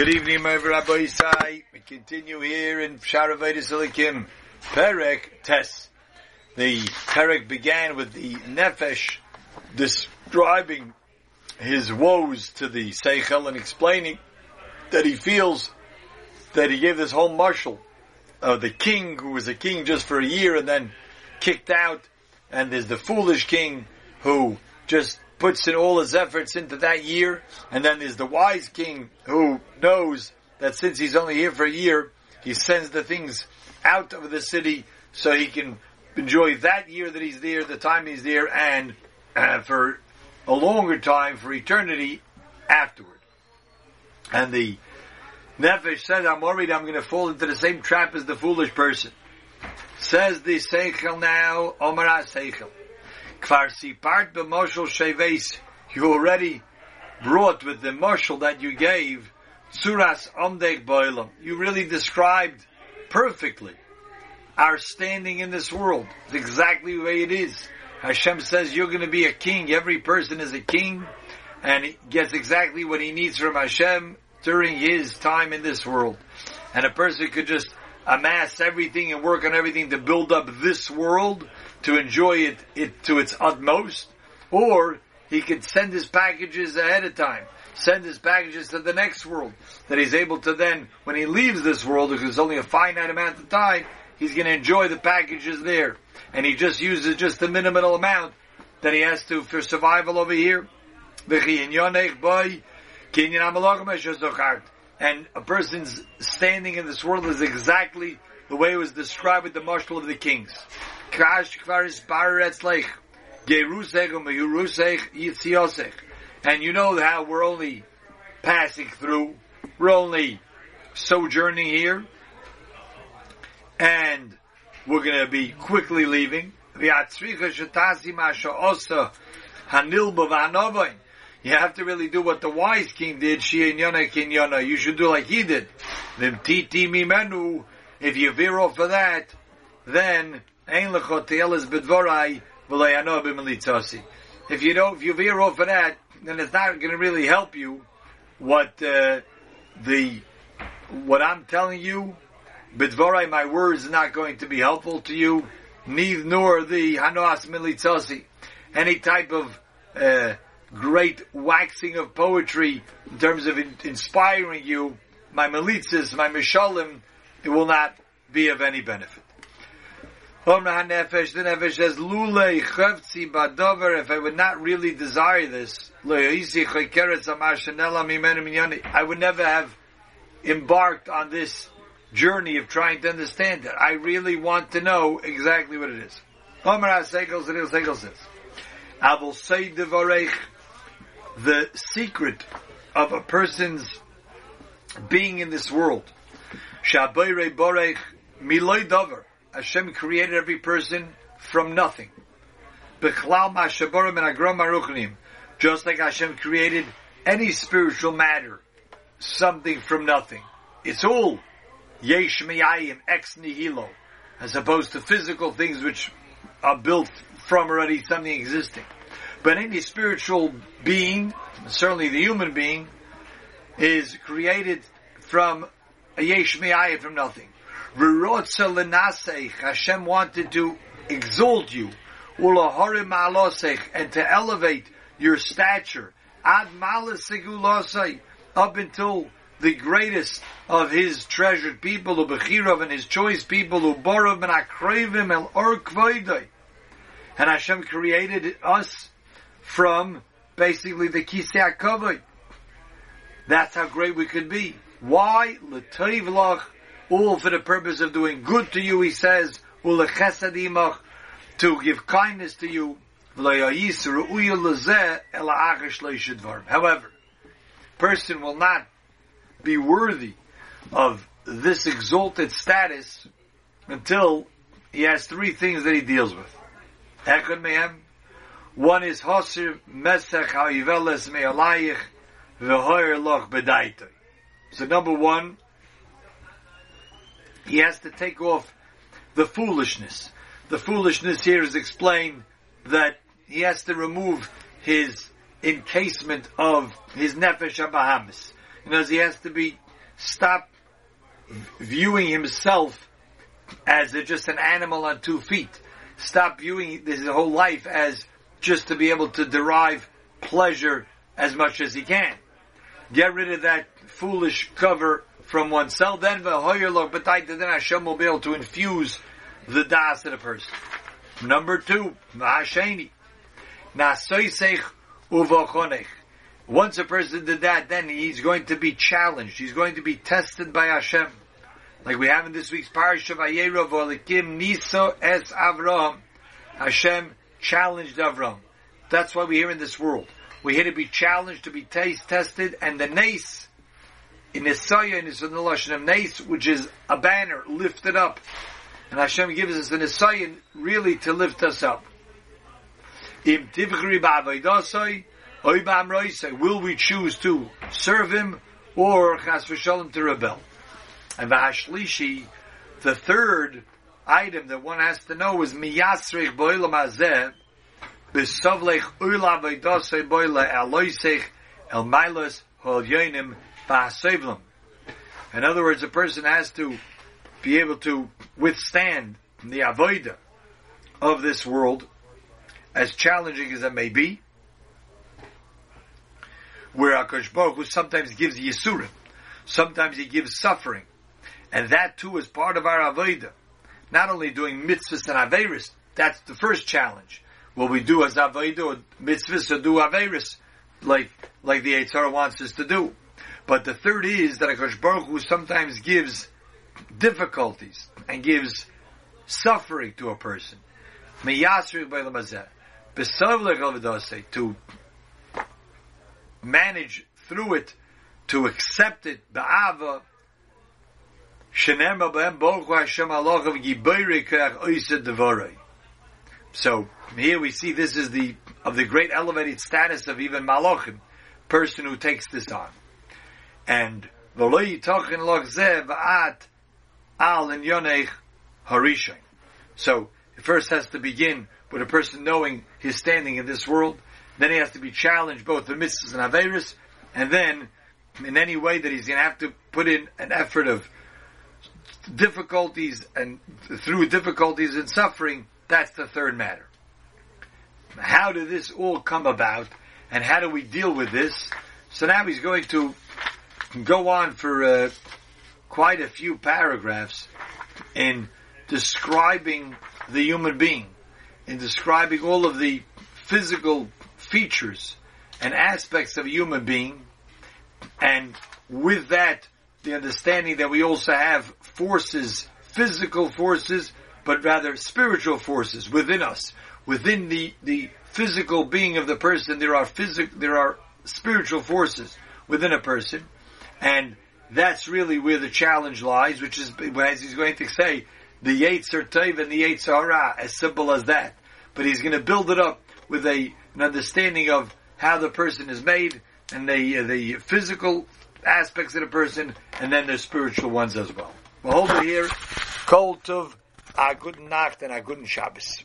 Good evening, my Rabbosai. We continue here in Sharavedis Elikim, Perek Tes. The Perek began with the Nefesh describing his woes to the Seichel and explaining that he feels that he gave this whole mashal of the king who was a king just for a year and then kicked out, and there's the foolish king who just puts in all his efforts into that year, and then there's the wise king who knows that since he's only here for a year, he sends the things out of the city so he can enjoy that year that he's there, the time he's there, and uh, for a longer time, for eternity afterward. And the Nefesh says, I'm worried I'm going to fall into the same trap as the foolish person. Says the Seichel now, Omar Seichel. Kvar sipart b'moshel sheves. You already brought with the moshel that you gave, suras omdek boilam. You really described perfectly our standing in this world. It's exactly the way it is. Hashem says you're going to be a king. Every person is a king and he gets exactly what he needs from Hashem during his time in this world. And a person could just amass everything and work on everything to build up this world to enjoy it, it to its utmost, or he could send his packages ahead of time, send his packages to the next world, that he's able to then, when he leaves this world, because it's only a finite amount of time, he's going to enjoy the packages there. And he just uses just the minimal amount that he has to for survival over here. And a person's standing in this world is exactly the way it was described with the mashal of the kings. And you know how we're only passing through, we're only sojourning here, and we're going to be quickly leaving. You have to really do what the wise king did. She kinyona. You should do like he did. If you veer off for that, then if you don't, if you veer off of that, then it's not going to really help you. What uh, the what I'm telling you, bidvorai, my words, is not going to be helpful to you. Neither nor the hanoas militzasi, any type of uh, great waxing of poetry in terms of in, inspiring you. My militzas, my mishalim, it will not be of any benefit. The Nefesh says, if I would not really desire this, I would never have embarked on this journey of trying to understand it. I really want to know exactly what it is. Says, the secret of a person's being in this world. Shabayre Borech Miloi Dover. Hashem created every person from nothing. Just like Hashem created any spiritual matter, something from nothing. It's all yesh miyayim ex nihilo, as opposed to physical things which are built from already something existing. But any spiritual being, certainly the human being, is created from a yesh miyayim from nothing. Hashem wanted to exalt you, and to elevate your stature, ad up until the greatest of his treasured people, ubechirav and his choice people, ubarav and akrevim el or And Hashem created us from basically the kisei kavod. That's how great we could be. Why? L'toiv all for the purpose of doing good to you, he says, to give kindness to you. However, person will not be worthy of this exalted status until he has three things that he deals with. One is Hosir Mesech Ha'iveles Me'alayich V'hoyer Loch Bedaitoi. So number one, he has to take off the foolishness. The foolishness here is explained that he has to remove his encasement of his nefesh abahamis. You know, he has to be stop viewing himself as just an animal on two feet. Stop viewing his whole life as just to be able to derive pleasure as much as he can. Get rid of that foolish cover from oneself. Then then Hashem will be able to infuse the das in a person. Number two. Once a person did that, then he's going to be challenged. He's going to be tested by Hashem. Like we have in this week's Parashat Vayera Volikim Niso Es Avraham. Hashem challenged Avram. That's why we're here in this world. We're here to be challenged, to be taste tested, and the nace in nisayon is in the Lashon of nace, which is a banner lifted up. And Hashem gives us an nisayon really to lift us up. Will we choose to serve him or chas to rebel? And the third item that one has to know is miyasrich boilam hazeh b'sovlech ula v'dosei boile aloisech el mailos hol yonim v'hasevlam. In other words, a person has to be able to withstand the avoida of this world, as challenging as it may be, where Akash Baruch Hu sometimes gives Yisurim, sometimes he gives suffering, and that too is part of our Avodah. Not only doing mitzvahs and Averis, that's the first challenge. What we do as Avodah mitzvahs or do Averis, like, like the Yetzer wants us to do. But the third is that Akash Baruch Hu sometimes gives difficulties and gives suffering to a person. To manage through it to accept it, ba'ava, so here we see this is the of the great elevated status of even Malachim, person who takes this on. And al So it first has to begin with a person knowing his standing in this world, then he has to be challenged both the mitzvahs and Averis, and then in any way that he's going to have to put in an effort of difficulties and through difficulties and suffering, that's the third matter. How did this all come about and how do we deal with this? So now he's going to go on for uh, quite a few paragraphs in describing the human being, in describing all of the physical features and aspects of a human being, and with that, the understanding that we also have forces, physical forces, but rather spiritual forces within us. Within the, the physical being of the person, there are physical, there are spiritual forces within a person, and that's really where the challenge lies, which is, as he's going to say, the Yetzer Tov and the Yetzer Hara, as simple as that. But he's going to build it up with a an understanding of how the person is made and the uh, the physical aspects of the person, and then there's spiritual ones as well. We'll hold it here. Kol Tov, a good Nacht and good Shabbos.